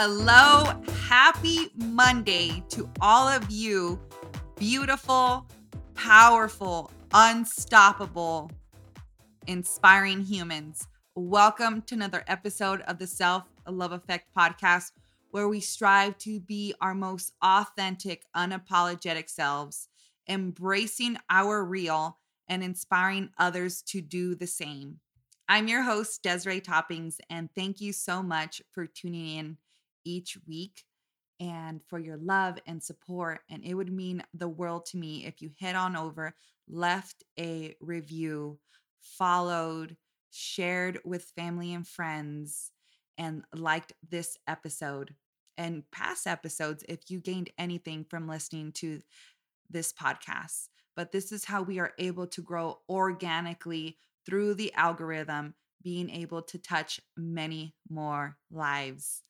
Hello, happy Monday to all of you, beautiful, powerful, unstoppable, inspiring humans. Welcome to another episode of the Self Love Effect podcast, where we strive to be our most authentic, unapologetic selves, embracing our real and inspiring others to do the same. I'm your host, Desiree Toppings, and thank you so much for tuning in each week and for your love and support. And it would mean the world to me if you head on over, left a review, followed, shared with family and friends, and liked this episode and past episodes if you gained anything from listening to this podcast. But this is how we are able to grow organically through the algorithm, being able to touch many more lives.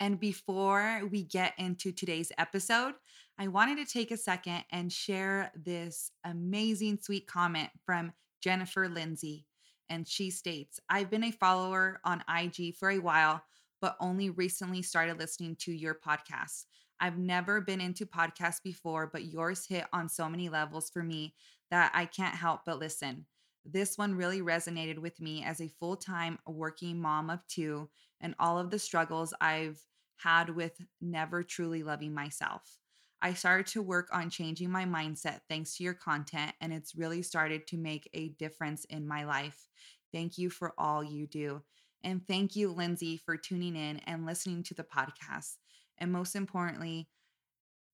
And before we get into today's episode, I wanted to take a second and share this amazing, sweet comment from Jennifer Lindsay. And she states, I've been a follower on IG for a while, but only recently started listening to your podcast. I've never been into podcasts before, but yours hit on so many levels for me that I can't help but listen. This one really resonated with me as a full time working mom of two and all of the struggles I've had with never truly loving myself. I started to work on changing my mindset thanks to your content, and it's really started to make a difference in my life. Thank you for all you do. And thank you, Lindsay, for tuning in and listening to the podcast. And most importantly,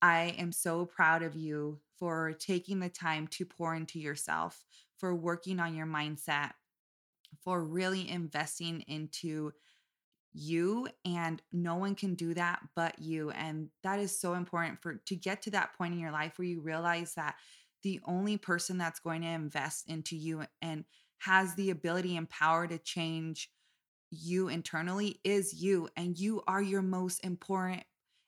I am so proud of you for taking the time to pour into yourself, for working on your mindset, for really investing into you and no one can do that but you and that is so important for to get to that point in your life where you realize that the only person that's going to invest into you and has the ability and power to change you internally is you and you are your most important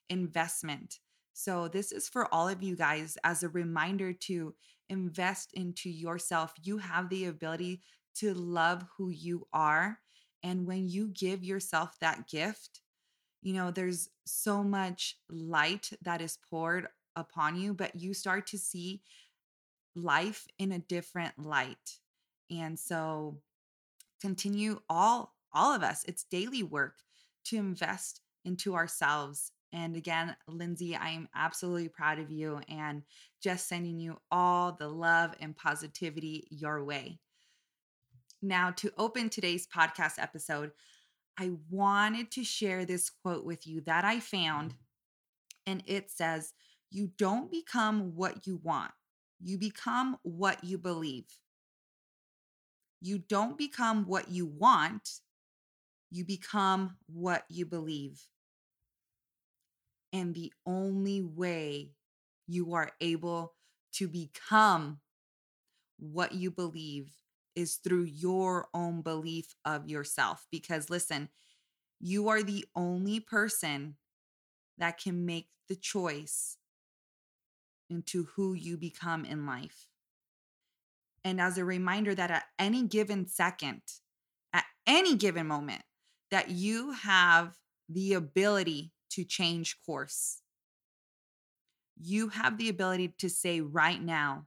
investment. So this is for all of you guys as a reminder to invest into yourself. You have the ability to love who you are. And when you give yourself that gift, you know, there's so much light that is poured upon you, but you start to see life in a different light. And so continue all all of us. It's daily work to invest into ourselves and again, Lindsay, I am absolutely proud of you and just sending you all the love and positivity your way. Now, to open today's podcast episode, I wanted to share this quote with you that I found. And it says, You don't become what you want, you become what you believe. You don't become what you want, you become what you believe. And the only way you are able to become what you believe is through your own belief of yourself. Because listen, you are the only person that can make the choice into who you become in life. And as a reminder that at any given second, at any given moment, that you have the ability to change course. You have the ability to say right now,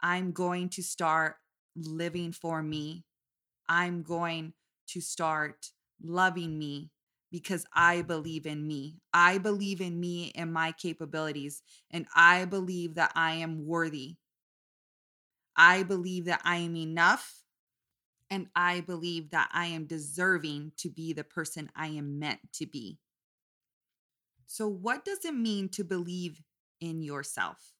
I'm going to start living for me. I'm going to start loving me because I believe in me. I believe in me and my capabilities, and I believe that I am worthy. I believe that I am enough, and I believe that I am deserving to be the person I am meant to be. So, what does it mean to believe in yourself?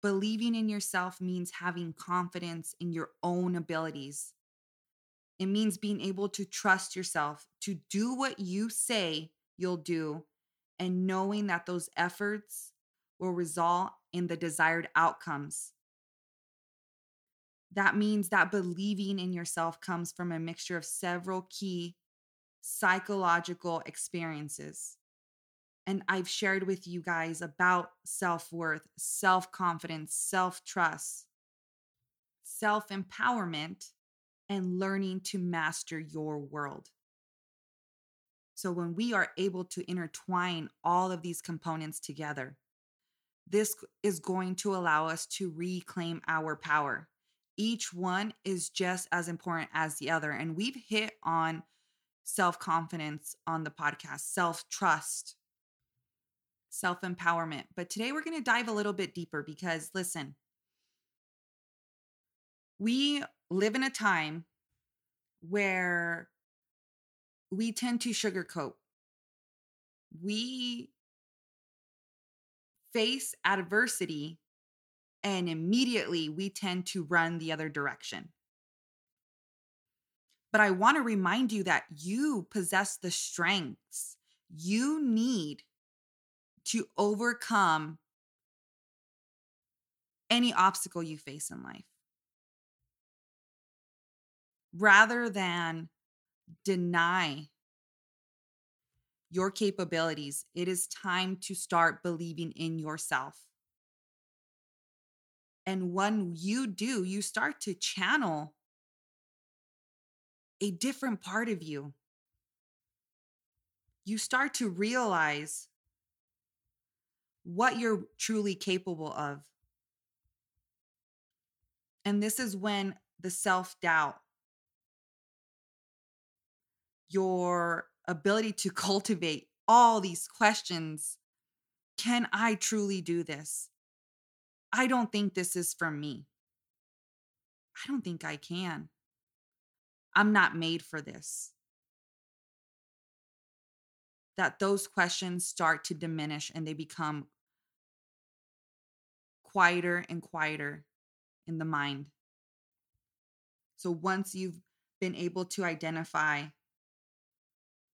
Believing in yourself means having confidence in your own abilities. It means being able to trust yourself to do what you say you'll do and knowing that those efforts will result in the desired outcomes. That means that believing in yourself comes from a mixture of several key psychological experiences. And I've shared with you guys about self worth, self confidence, self trust, self empowerment, and learning to master your world. So when we are able to intertwine all of these components together, this is going to allow us to reclaim our power. Each one is just as important as the other. And we've hit on self confidence on the podcast, self trust, self empowerment. But today we're going to dive a little bit deeper because listen, we live in a time where we tend to sugarcoat. We face adversity and immediately we tend to run the other direction. But I want to remind you that you possess the strengths you need to overcome any obstacle you face in life. Rather than deny your capabilities, it is time to start believing in yourself. And when you do, you start to channel a different part of you. You start to realize what you're truly capable of. And this is when the self doubt, your ability to cultivate all these questions can I truly do this? I don't think this is for me. I don't think I can. I'm not made for this. That those questions start to diminish and they become quieter and quieter in the mind. So once you've been able to identify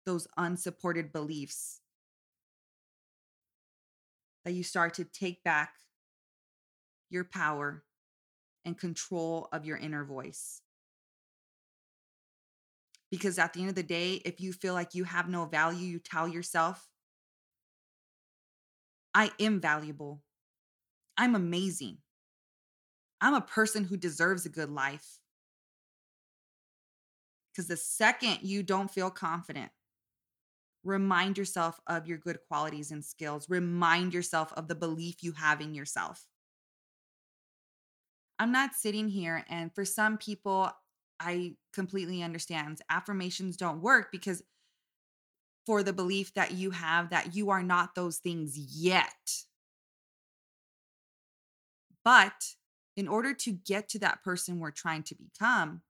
those unsupported beliefs, that you start to take back your power and control of your inner voice. Because at the end of the day, if you feel like you have no value, you tell yourself, I am valuable. I'm amazing. I'm a person who deserves a good life. Because the second you don't feel confident, remind yourself of your good qualities and skills. Remind yourself of the belief you have in yourself. I'm not sitting here, and for some people, I completely understand affirmations don't work because for the belief that you have that you are not those things yet. But in order to get to that person we're trying to become,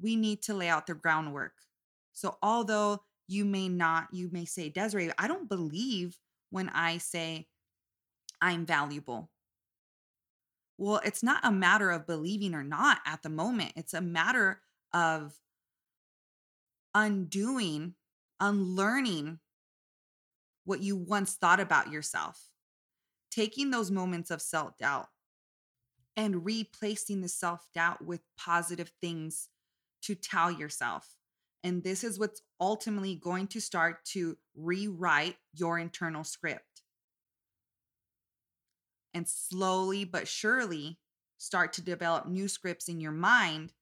we need to lay out the groundwork. So, although you may not, you may say, Desiree, I don't believe when I say I'm valuable. Well, it's not a matter of believing or not at the moment. It's a matter of undoing, unlearning what you once thought about yourself, taking those moments of self doubt and replacing the self doubt with positive things to tell yourself. And this is what's ultimately going to start to rewrite your internal script and slowly but surely start to develop new scripts in your mind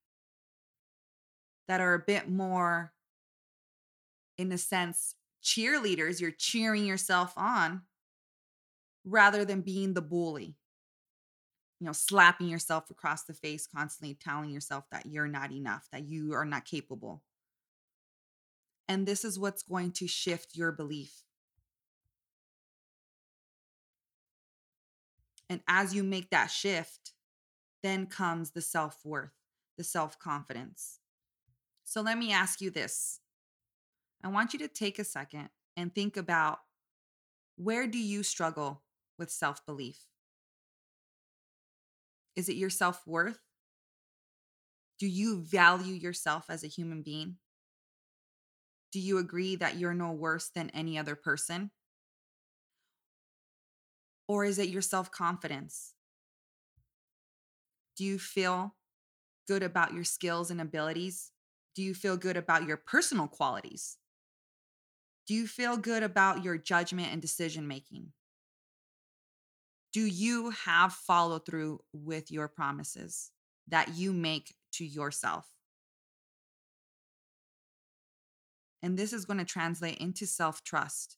that are a bit more, in a sense, cheerleaders. You're cheering yourself on rather than being the bully. You know, slapping yourself across the face, constantly telling yourself that you're not enough, that you are not capable. And this is what's going to shift your belief. And as you make that shift, then comes the self worth, the self confidence. So let me ask you this I want you to take a second and think about where do you struggle with self belief? Is it your self worth? Do you value yourself as a human being? Do you agree that you're no worse than any other person? Or is it your self confidence? Do you feel good about your skills and abilities? Do you feel good about your personal qualities? Do you feel good about your judgment and decision making? Do you have follow through with your promises that you make to yourself? And this is going to translate into self trust.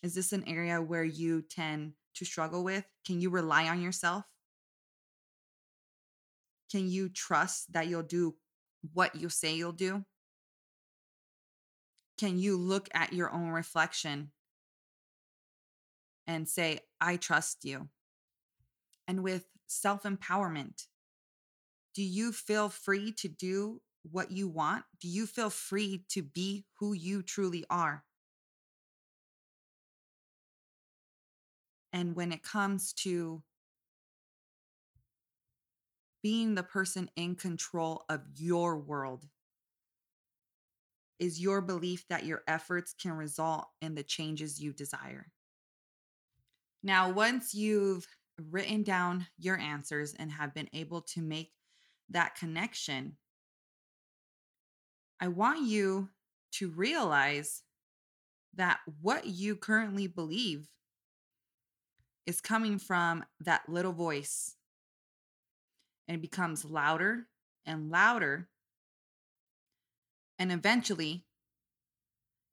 Is this an area where you tend to struggle with? Can you rely on yourself? Can you trust that you'll do what you say you'll do? Can you look at your own reflection and say, I trust you? And with self empowerment, do you feel free to do what you want? Do you feel free to be who you truly are? And when it comes to being the person in control of your world, is your belief that your efforts can result in the changes you desire. Now, once you've written down your answers and have been able to make that connection, I want you to realize that what you currently believe is coming from that little voice and it becomes louder and louder. And eventually,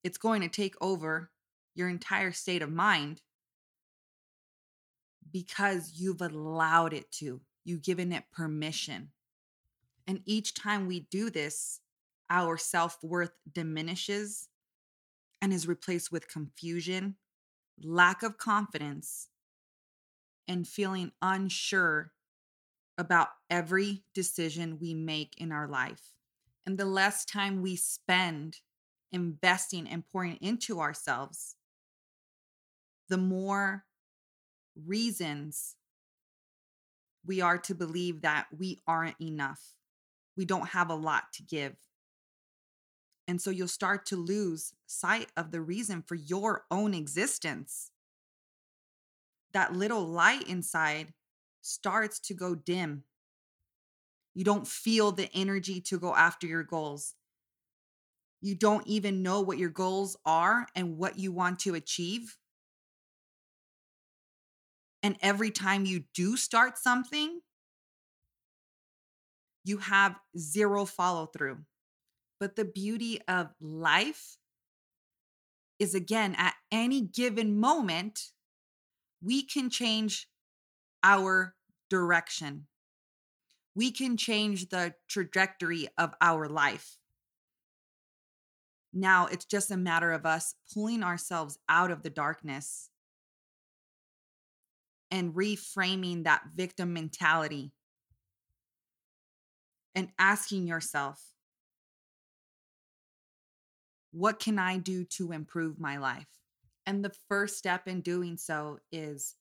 it's going to take over your entire state of mind because you've allowed it to. You've given it permission. And each time we do this, our self worth diminishes and is replaced with confusion, lack of confidence, and feeling unsure about every decision we make in our life. And the less time we spend investing and pouring into ourselves, the more reasons we are to believe that we aren't enough. We don't have a lot to give. And so you'll start to lose sight of the reason for your own existence. That little light inside starts to go dim. You don't feel the energy to go after your goals. You don't even know what your goals are and what you want to achieve. And every time you do start something, you have zero follow through. But the beauty of life is again, at any given moment, we can change our direction. We can change the trajectory of our life. Now it's just a matter of us pulling ourselves out of the darkness and reframing that victim mentality and asking yourself, what can I do to improve my life? And the first step in doing so is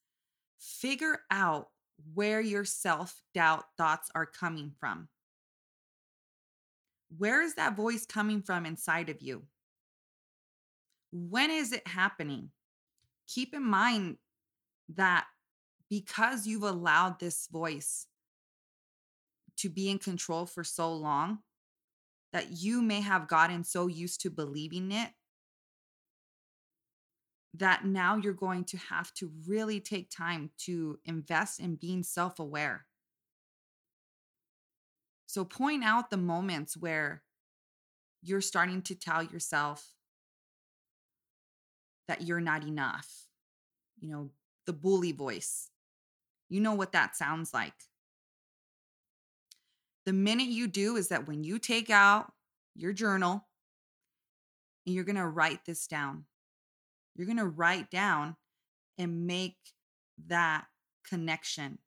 figure out where your self doubt thoughts are coming from. Where is that voice coming from inside of you? When is it happening? Keep in mind that because you've allowed this voice to be in control for so long, that you may have gotten so used to believing it that now you're going to have to really take time to invest in being self aware. So, point out the moments where you're starting to tell yourself that you're not enough. You know, the bully voice. You know what that sounds like. The minute you do is that when you take out your journal and you're going to write this down, you're going to write down and make that connection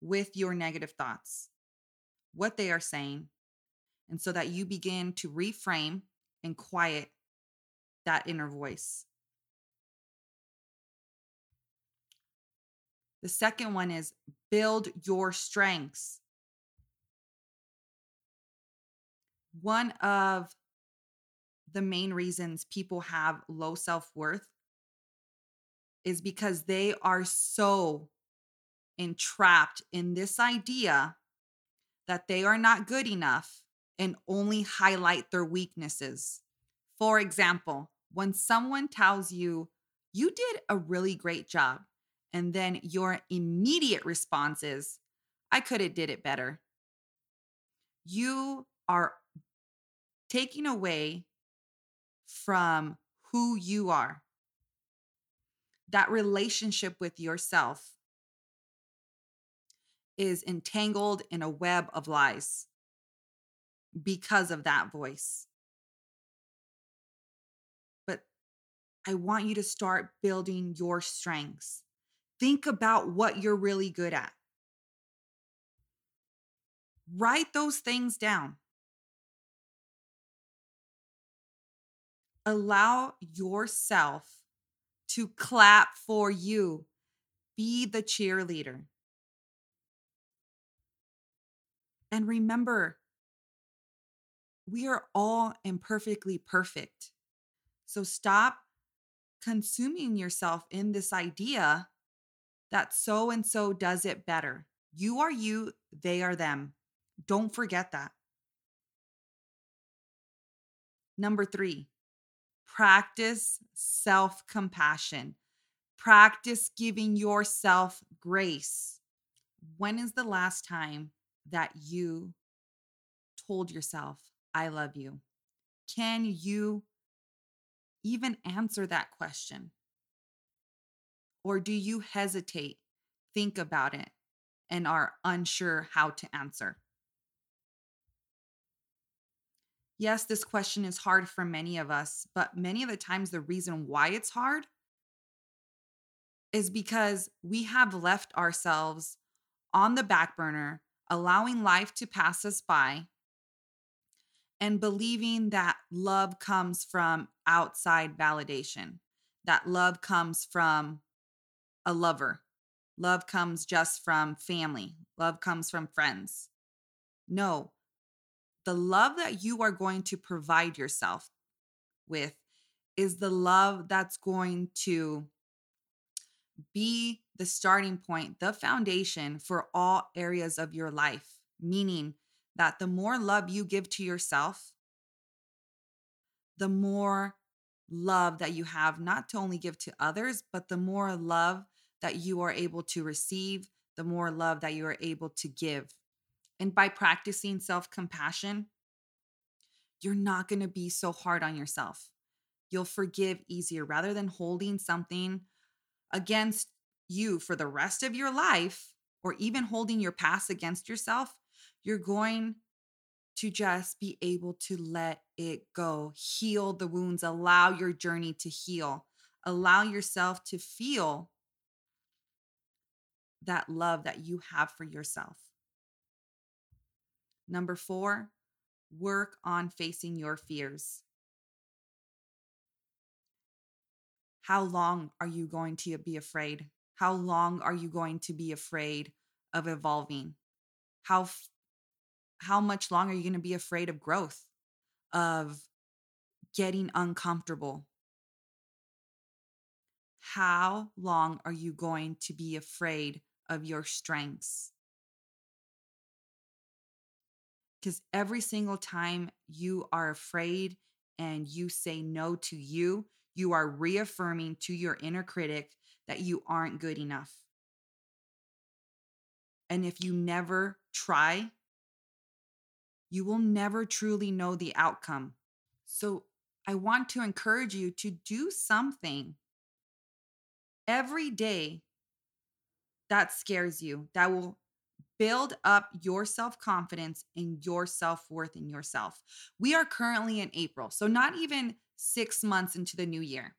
with your negative thoughts, what they are saying. And so that you begin to reframe and quiet that inner voice. The second one is build your strengths. One of the main reasons people have low self worth is because they are so entrapped in this idea that they are not good enough and only highlight their weaknesses. For example, when someone tells you, you did a really great job, and then your immediate response is, I could have did it better. You are taking away from who you are. That relationship with yourself is entangled in a web of lies because of that voice. But I want you to start building your strengths. Think about what you're really good at. Write those things down. Allow yourself to clap for you. Be the cheerleader. And remember, we are all imperfectly perfect. So stop consuming yourself in this idea that so and so does it better. You are you, they are them. Don't forget that. Number three, practice self compassion. Practice giving yourself grace. When is the last time that you told yourself, I love you? Can you even answer that question? Or do you hesitate, think about it, and are unsure how to answer? Yes, this question is hard for many of us, but many of the times the reason why it's hard is because we have left ourselves on the back burner, allowing life to pass us by, and believing that love comes from outside validation, that love comes from a lover, love comes just from family, love comes from friends. No, the love that you are going to provide yourself with is the love that's going to be the starting point, the foundation for all areas of your life. Meaning that the more love you give to yourself, the more love that you have, not to only give to others, but the more love that you are able to receive, the more love that you are able to give. And by practicing self compassion, you're not going to be so hard on yourself. You'll forgive easier rather than holding something against you for the rest of your life or even holding your past against yourself. You're going to just be able to let it go, heal the wounds, allow your journey to heal, allow yourself to feel that love that you have for yourself. Number four, work on facing your fears. How long are you going to be afraid? How long are you going to be afraid of evolving? How how much longer are you going to be afraid of growth, of getting uncomfortable? How long are you going to be afraid of your strengths? Because every single time you are afraid and you say no to you, you are reaffirming to your inner critic that you aren't good enough. And if you never try, you will never truly know the outcome. So I want to encourage you to do something every day that scares you, that will build up your self confidence and your self worth in yourself. We are currently in April, so not even six months into the new year.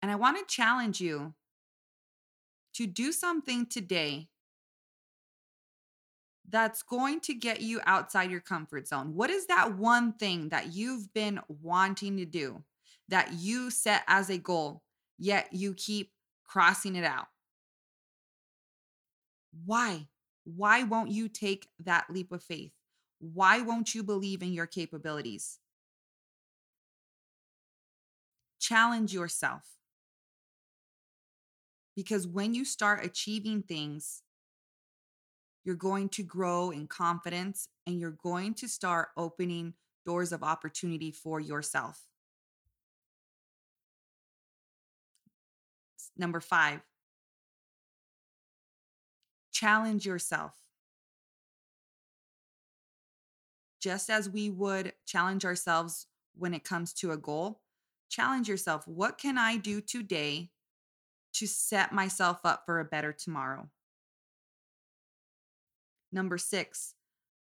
And I want to challenge you to do something today that's going to get you outside your comfort zone. What is that one thing that you've been wanting to do that you set as a goal, yet you keep crossing it out? Why? Why won't you take that leap of faith? Why won't you believe in your capabilities? Challenge yourself. Because when you start achieving things, you're going to grow in confidence and you're going to start opening doors of opportunity for yourself. Number five, challenge yourself. just as we would challenge ourselves when it comes to a goal, challenge yourself. What can I do today to set myself up for a better tomorrow? Number six,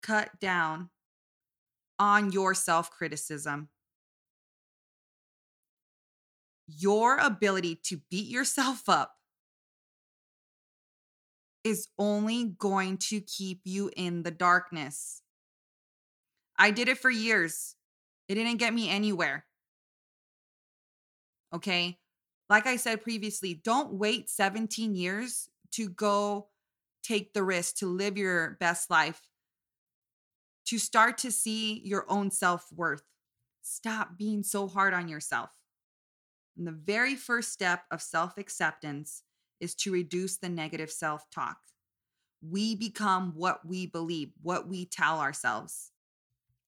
cut down on your self criticism. Your ability to beat yourself up is only going to keep you in the darkness. I did it for years. It didn't get me anywhere. Okay. Like I said previously, don't wait 17 years to go take the risk to live your best life, to start to see your own self worth. Stop being so hard on yourself. And the very first step of self acceptance is to reduce the negative self talk. We become what we believe, what we tell ourselves.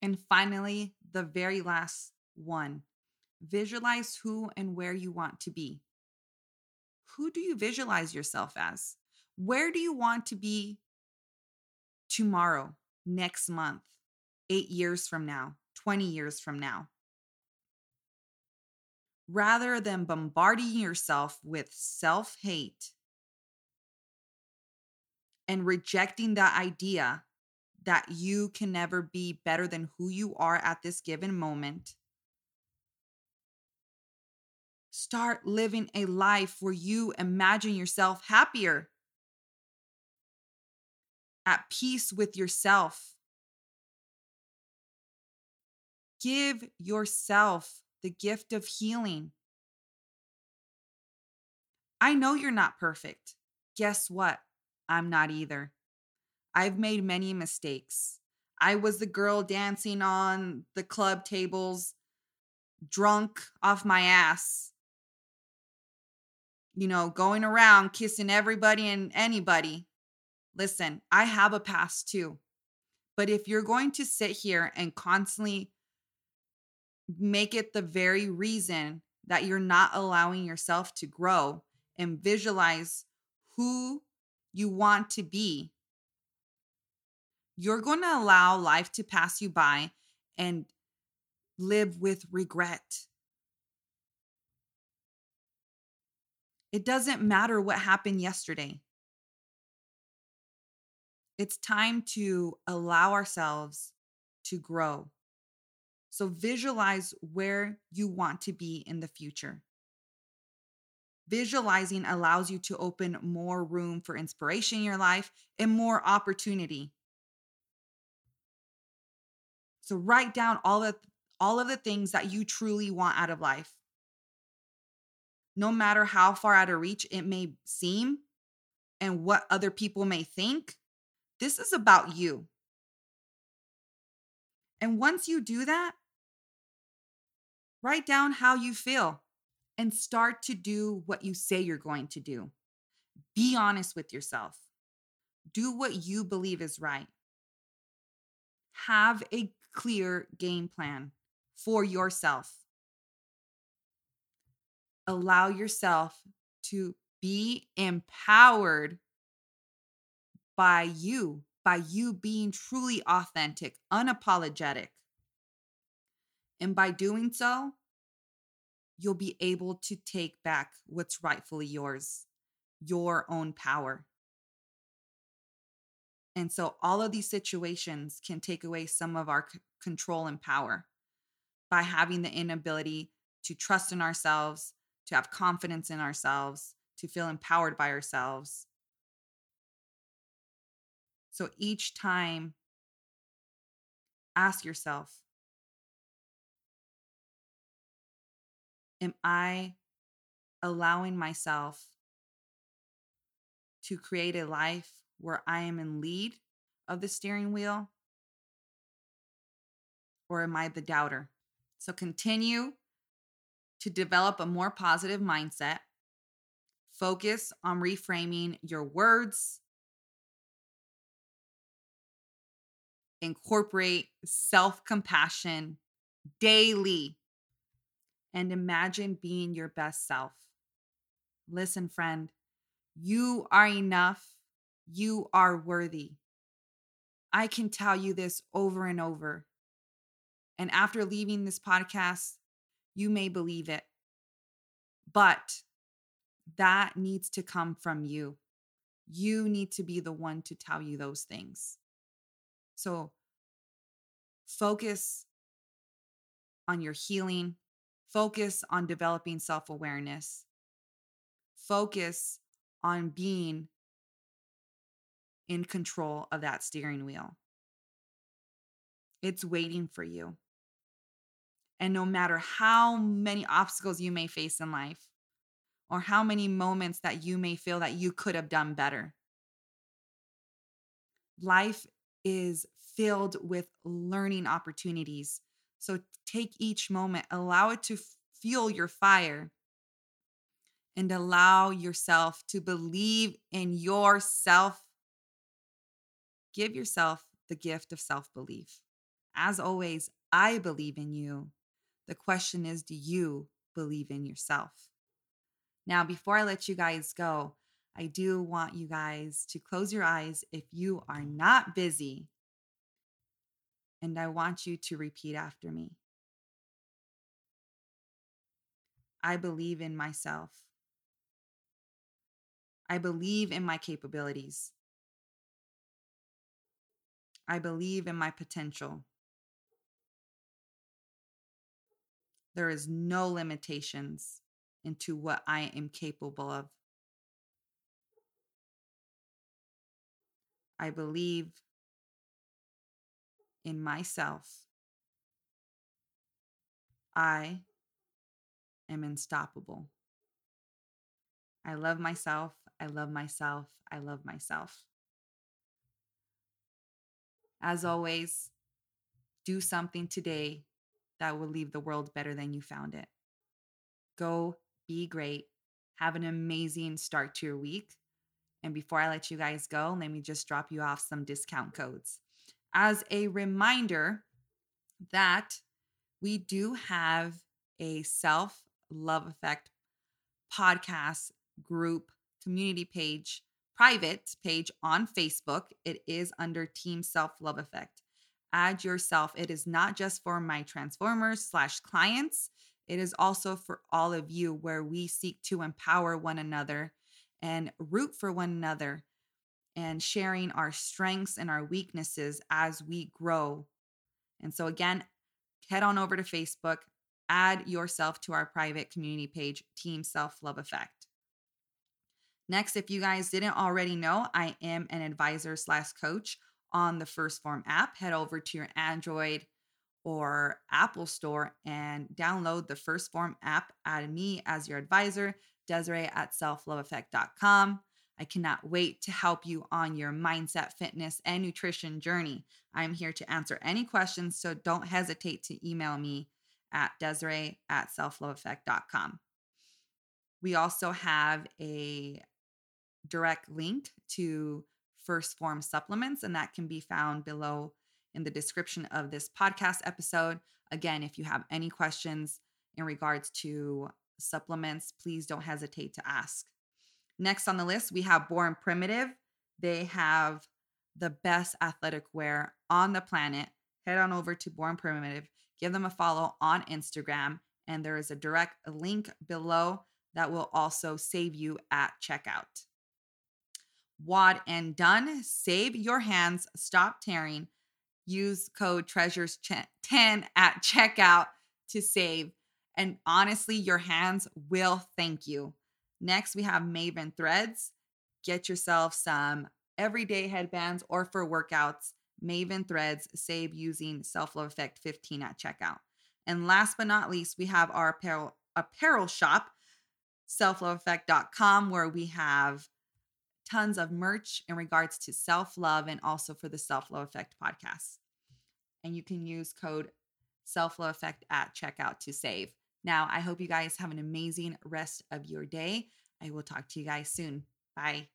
And finally, the very last one visualize who and where you want to be. Who do you visualize yourself as? Where do you want to be tomorrow, next month, eight years from now, 20 years from now? Rather than bombarding yourself with self hate and rejecting the idea that you can never be better than who you are at this given moment. Start living a life where you imagine yourself happier, at peace with yourself. Give yourself the gift of healing. I know you're not perfect. Guess what? I'm not either. I've made many mistakes. I was the girl dancing on the club tables, drunk off my ass, you know, going around kissing everybody and anybody. Listen, I have a past too. But if you're going to sit here and constantly make it the very reason that you're not allowing yourself to grow and visualize who you want to be, you're going to allow life to pass you by and live with regret. It doesn't matter what happened yesterday. It's time to allow ourselves to grow. So visualize where you want to be in the future. Visualizing allows you to open more room for inspiration in your life and more opportunity. So write down all of all of the things that you truly want out of life. No matter how far out of reach it may seem and what other people may think, this is about you. And once you do that, Write down how you feel and start to do what you say you're going to do. Be honest with yourself. Do what you believe is right. Have a clear game plan for yourself. Allow yourself to be empowered by you, by you being truly authentic, unapologetic. And by doing so, you'll be able to take back what's rightfully yours, your own power. And so, all of these situations can take away some of our c- control and power by having the inability to trust in ourselves, to have confidence in ourselves, to feel empowered by ourselves. So, each time, ask yourself am I allowing myself to create a life where I am in lead of the steering wheel? Or am I the doubter? So continue to develop a more positive mindset. Focus on reframing your words. Incorporate self compassion daily and imagine being your best self. Listen, friend, you are enough. You are worthy. I can tell you this over and over. And after leaving this podcast, you may believe it, but that needs to come from you. You need to be the one to tell you those things. So focus on your healing, focus on developing self awareness, focus on being in control of that steering wheel. It's waiting for you. And no matter how many obstacles you may face in life, or how many moments that you may feel that you could have done better, life is filled with learning opportunities. So take each moment, allow it to fuel your fire, and allow yourself to believe in yourself. Give yourself the gift of self belief. As always, I believe in you. The question is do you believe in yourself? Now, before I let you guys go, I do want you guys to close your eyes if you are not busy. And I want you to repeat after me. I believe in myself. I believe in my capabilities. I believe in my potential. There is no limitations into what I am capable of. I believe in myself. I am unstoppable. I love myself. I love myself. I love myself. As always, do something today that will leave the world better than you found it. Go be great. Have an amazing start to your week. And before I let you guys go, let me just drop you off some discount codes. As a reminder that we do have a self love effect podcast group community page, private page on Facebook. It is under Team Self Love Effect. Add yourself. It is not just for my transformers slash clients. It is also for all of you, where we seek to empower one another and root for one another and sharing our strengths and our weaknesses as we grow. And so, again, head on over to Facebook, add yourself to our private community page, Team Self Love Effect. Next, if you guys didn't already know, I am an advisor slash coach on the 1st Phorm app. Head over to your Android or Apple Store and download the 1st Phorm app. Add me as your advisor, Desiree at selfloveeffect.com. I cannot wait to help you on your mindset, fitness, and nutrition journey. I'm here to answer any questions, so don't hesitate to email me at Desiree at selfloveeffect.com. We also have a direct link to 1st Phorm supplements, and that can be found below in the description of this podcast episode. Again, if you have any questions in regards to supplements, please don't hesitate to ask. Next on the list, we have Born Primitive. They have the best athletic wear on the planet. Head on over to Born Primitive, give them a follow on Instagram, and there is a direct link below that will also save you at checkout. WodnDone. Save your hands, stop tearing. Use code treasures10 at checkout to save. And honestly, your hands will thank you. Next, we have Maven Threads. Get yourself some everyday headbands or for workouts. Maven Threads save using Self Love Effect 15 at checkout. And last but not least, we have our apparel, apparel shop, selfloveeffect.com, where we have tons of merch in regards to self love and also for the Self Love Effect podcast. And you can use code Self Love Effect at checkout to save. Now, I hope you guys have an amazing rest of your day. I will talk to you guys soon. Bye.